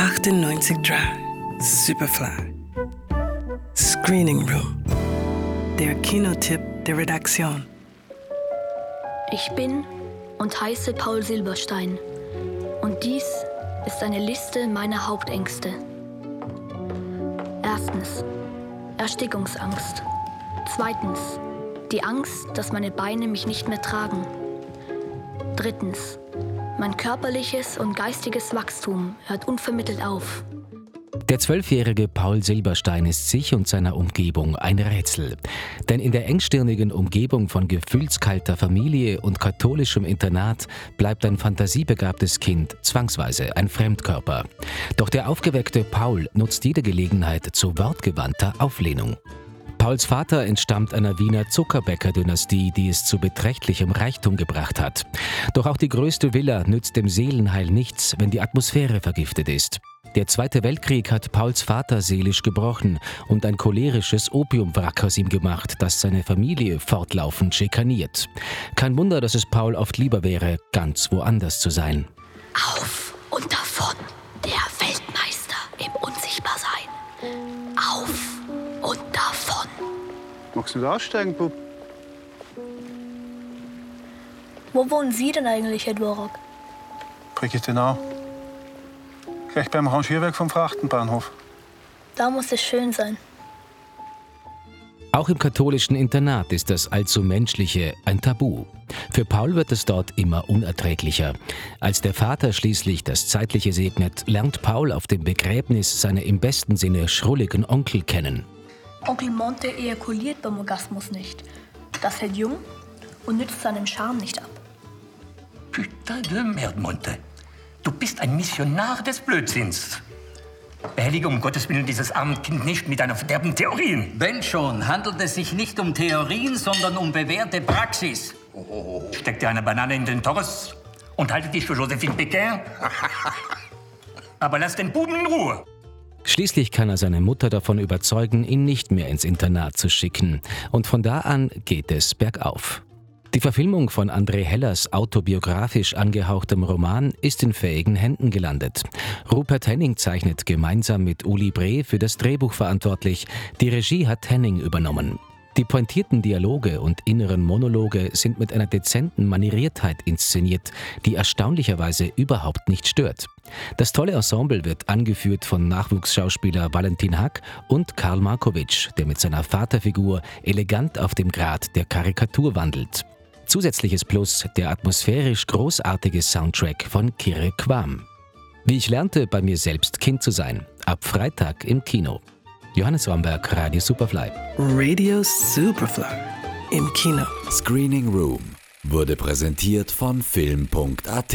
98 Superfly. Screening Room. Der Kinotipp der Redaktion. Ich bin und heiße Paul Silberstein. Und dies ist eine Liste meiner Hauptängste. Erstens. Erstickungsangst. Zweitens. Die Angst, dass meine Beine mich nicht mehr tragen. Drittens. Mein körperliches und geistiges Wachstum hört unvermittelt auf. Der zwölfjährige Paul Silberstein ist sich und seiner Umgebung ein Rätsel. Denn in der engstirnigen Umgebung von gefühlskalter Familie und katholischem Internat bleibt ein fantasiebegabtes Kind zwangsweise ein Fremdkörper. Doch der aufgeweckte Paul nutzt jede Gelegenheit zu wortgewandter Auflehnung. Pauls Vater entstammt einer Wiener Zuckerbäcker-Dynastie, die es zu beträchtlichem Reichtum gebracht hat. Doch auch die größte Villa nützt dem Seelenheil nichts, wenn die Atmosphäre vergiftet ist. Der Zweite Weltkrieg hat Pauls Vater seelisch gebrochen und ein cholerisches Opiumwrack aus ihm gemacht, das seine Familie fortlaufend schikaniert. Kein Wunder, dass es Paul oft lieber wäre, ganz woanders zu sein. Auf und davon, der Weltmeister im Unsichtbarsein. Magst du da aussteigen, Bub? Wo wohnen Sie denn eigentlich, Herr Dvorak? Brigittenau. Gleich beim Rangierwerk vom Frachtenbahnhof. Da muss es schön sein. Auch im katholischen Internat ist das allzu Menschliche ein Tabu. Für Paul wird es dort immer unerträglicher. Als der Vater schließlich das Zeitliche segnet, lernt Paul auf dem Begräbnis seine im besten Sinne schrulligen Onkel kennen. Onkel Monte ejakuliert beim Orgasmus nicht. Das hält jung und nützt seinen Charme nicht ab. Putain de merde, Monte. Du bist ein Missionar des Blödsinns. Behellige um Gottes Willen dieses arme Kind nicht mit deiner verderbten Theorien. Wenn schon, handelt es sich nicht um Theorien, sondern um bewährte Praxis. Steck dir eine Banane in den Torres und halte dich für Josephine Becker. Aber lass den Buben in Ruhe. Schließlich kann er seine Mutter davon überzeugen, ihn nicht mehr ins Internat zu schicken. Und von da an geht es bergauf. Die Verfilmung von André Hellers autobiografisch angehauchtem Roman ist in fähigen Händen gelandet. Rupert Henning zeichnet gemeinsam mit Uli Bree für das Drehbuch verantwortlich. Die Regie hat Henning übernommen. Die pointierten Dialoge und inneren Monologe sind mit einer dezenten Manieriertheit inszeniert, die erstaunlicherweise überhaupt nicht stört. Das tolle Ensemble wird angeführt von Nachwuchsschauspieler Valentin Hack und Karl Markovic, der mit seiner Vaterfigur elegant auf dem Grad der Karikatur wandelt. Zusätzliches Plus der atmosphärisch großartige Soundtrack von Kire Quam. Wie ich lernte, bei mir selbst Kind zu sein. Ab Freitag im Kino. Johannes Romberg, Radio Superfly. Radio Superfly. Im Kino. Screening Room wurde präsentiert von Film.at